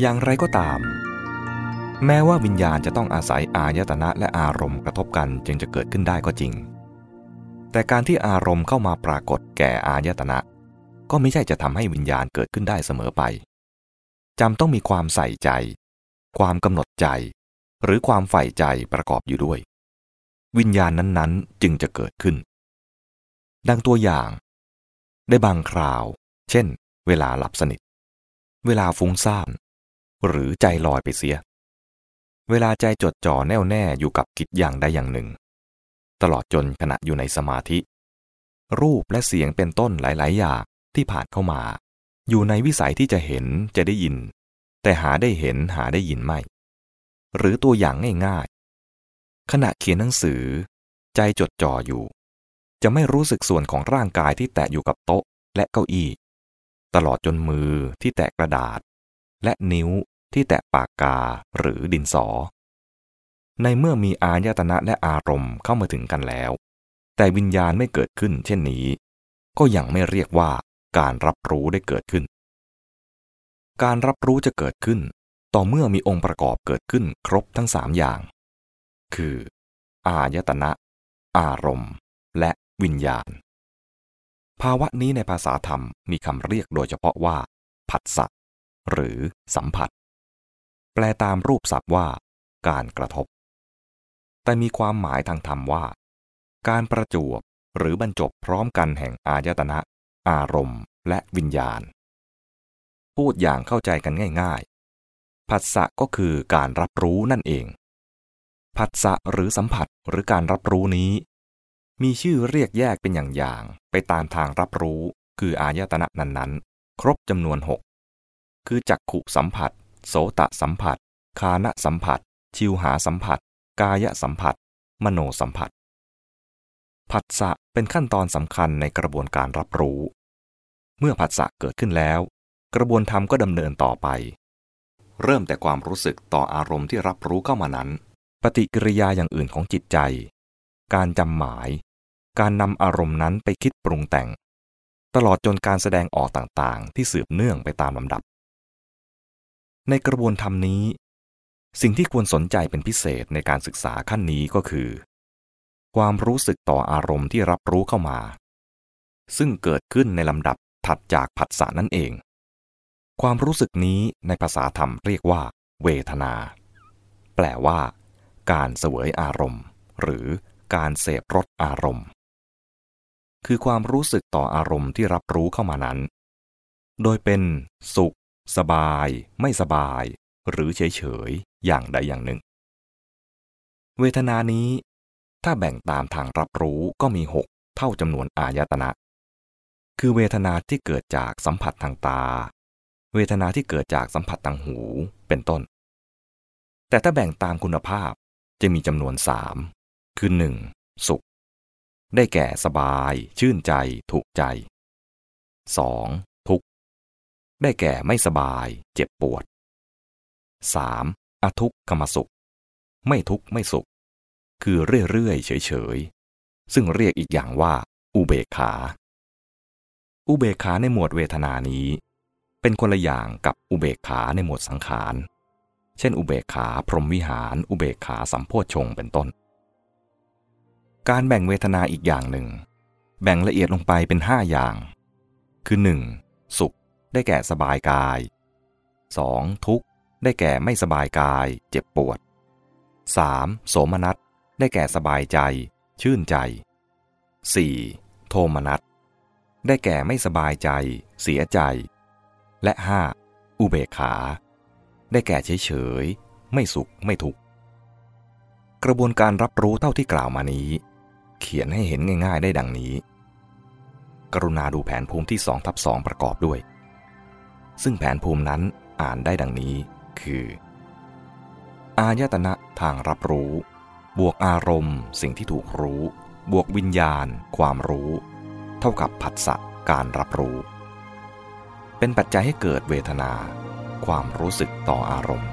อย่างไรก็ตาม แม้ว่าวิญญาณจะต้องอาศัยอายตนะและอารมณ์กระทบกันจึงจะเกิดขึ้นได้ก็จริง แต่การที่อารมณ์เข้ามาปรากฏแก่อายตนะ ก็ไม่ใช่จะทำให้วิญญาณเกิดขึ้นได้เสมอไปจำต้องมีความใส่ใจ ความกำหนดใจ หรือความใฝ่ใจประกอบอยู่ด้วย วิญญาณนั้นๆจึงจะเกิดขึ้น ดังตัวอย่าง ได้บางคราว เช่น เวลาหลับสนิท เวลาฟุ้งซ่าน หรือใจลอยไปเสีย เวลาใจจดจ่อแน่วแน่อยู่กับกิจอย่างใดอย่างหนึ่ง ตลอดจนขณะอยู่ในสมาธิ รูปและเสียงเป็นต้นหลาย ๆ อย่างที่ผ่านเข้ามา อยู่ในวิสัยที่จะเห็นจะได้ยิน แต่หาได้เห็นหาได้ยินไม่ หรือตัวอย่างง่าย ๆ ขณะเขียนหนังสือ ใจจดจ่ออยู่ จะไม่รู้สึกส่วนของร่างกายที่แตะอยู่กับโต๊ะและเก้าอี้ ตลอดจนมือที่แตะกระดาษ และนิ้วที่แตะปากกาหรือดินสอ ในเมื่อมีอายตนะและอารมณ์เข้ามาถึงกันแล้ว แต่วิญญาณไม่เกิดขึ้นเช่นนี้ ก็ยังไม่เรียกว่าการรับรู้ได้เกิดขึ้น การรับรู้จะเกิดขึ้น ต่อเมื่อมีองค์ประกอบเกิดขึ้นครบทั้งสามอย่าง คือ อายตนะ อารมณ์ และวิญญาณ ภาวะนี้ในภาษาธรรมมีคำเรียกโดยเฉพาะว่า ผัสสะ หรือสัมผัส แปลตามรูปศัพท์ว่า การกระทบ แต่มีความหมายทางธรรมว่า การประจวบหรือบรรจบพร้อมกันแห่งอายตนะ อารมณ์ และวิญญาณ พูดอย่างเข้าใจกันง่ายๆผัสสะก็คือการรับรู้นั่นเองผัสสะหรือสัมผัสหรือการรับรู้นี้ มีชื่อเรียกแยกเป็นอย่างๆไปตามทางรับรู้คืออายตนะนั้นๆ ครบจำนวนหก คือจักขุสัมผัส โสตสัมผัส คานะสัมผัส ชิวหาสัมผัส กายสัมผัส มโนสัมผัส ผัสสะเป็นขั้นตอนสำคัญในกระบวนการรับรู้ เมื่อผัสสะเกิดขึ้นแล้ว กระบวนธรรมก็ดำเนินต่อไป เริ่มแต่ความรู้สึกต่ออารมณ์ที่รับรู้เข้ามานั้น ปฏิกิริยาอย่างอื่นของจิตใจ การจำหมาย การนำอารมณ์นั้นไปคิดปรุงแต่ง ตลอดจนการแสดงออกต่างๆ ที่สืบเนื่องไปตามลำดับ ในกระบวนธรรมนี้ สิ่งที่ควรสนใจเป็นพิเศษในการศึกษาขั้นนี้ก็คือ ความรู้สึกต่ออารมณ์ที่รับรู้เข้ามา ซึ่งเกิดขึ้นในลำดับถัดจากผัสสะนั่นเอง ความรู้สึกนี้ในภาษาธรรมเรียกว่า เวทนา แปลว่า การเสวยอารมณ์ หรือการเสพรสอารมณ์ คือความรู้สึกต่ออารมณ์ที่รับรู้เข้ามานั้น โดยเป็นสุข สบาย ไม่สบาย หรือเฉยๆอย่างใดอย่างหนึ่ง เวทนานี้ ถ้าแบ่งตามทางรับรู้ก็มีหกเท่าจำนวนอายตนะ คือเวทนาที่เกิดจากสัมผัสทางตา เวทนาที่เกิดจากสัมผัสทางหู เป็นต้น แต่ถ้าแบ่งตามคุณภาพจะมีจำนวนสามคือหนึ่งสุข ได้แก่สบาย ชื่นใจ ถูกใจ 2. ได้แก่ไม่สบาย เจ็บปวด 3. อทุกขมสุข ไม่ทุกข์ไม่สุข คือเรื่อยๆเฉยๆ ซึ่งเรียกอีกอย่างว่า อุเบกขา อุเบกขาในหมวดเวทนานี้ เป็นคนละอย่างกับอุเบกขาในหมวดสังขาร เช่น อุเบกขาพรหมวิหาร อุเบกขาสัมโพชฌงเป็นต้น การแบ่งเวทนาอีกอย่างหนึ่ง แบ่งละเอียดลงไปเป็นห้าอย่าง คือ 1. สุข ได้แก่สบายกาย 2. ทุกข์ ได้แก่ไม่สบายกาย เจ็บปวด 3. โสมนัส ได้แก่สบายใจ ชื่นใจ 4. โทมนัส ได้แก่ไม่สบายใจ เสียใจ และ 5. อุเบกขา ได้แก่เฉยเฉย ไม่สุขไม่ทุกข์ กระบวนการรับรู้เท่าที่กล่าวมานี้ เขียนให้เห็นง่าย ๆ ได้ดังนี้ กรุณาดูแผนภูมิที่2ทับ2ประกอบด้วย ซึ่งแผนภูมินั้นอ่านได้ดังนี้ คือ อายตนะทางรับรู้ บวกอารมณ์ สิ่งที่ถูกรู้ บวกวิญญาณ ความรู้ เท่ากับผัสสะการรับรู้ เป็นปัจจัยให้เกิดเวทนา ความรู้สึกต่ออารมณ์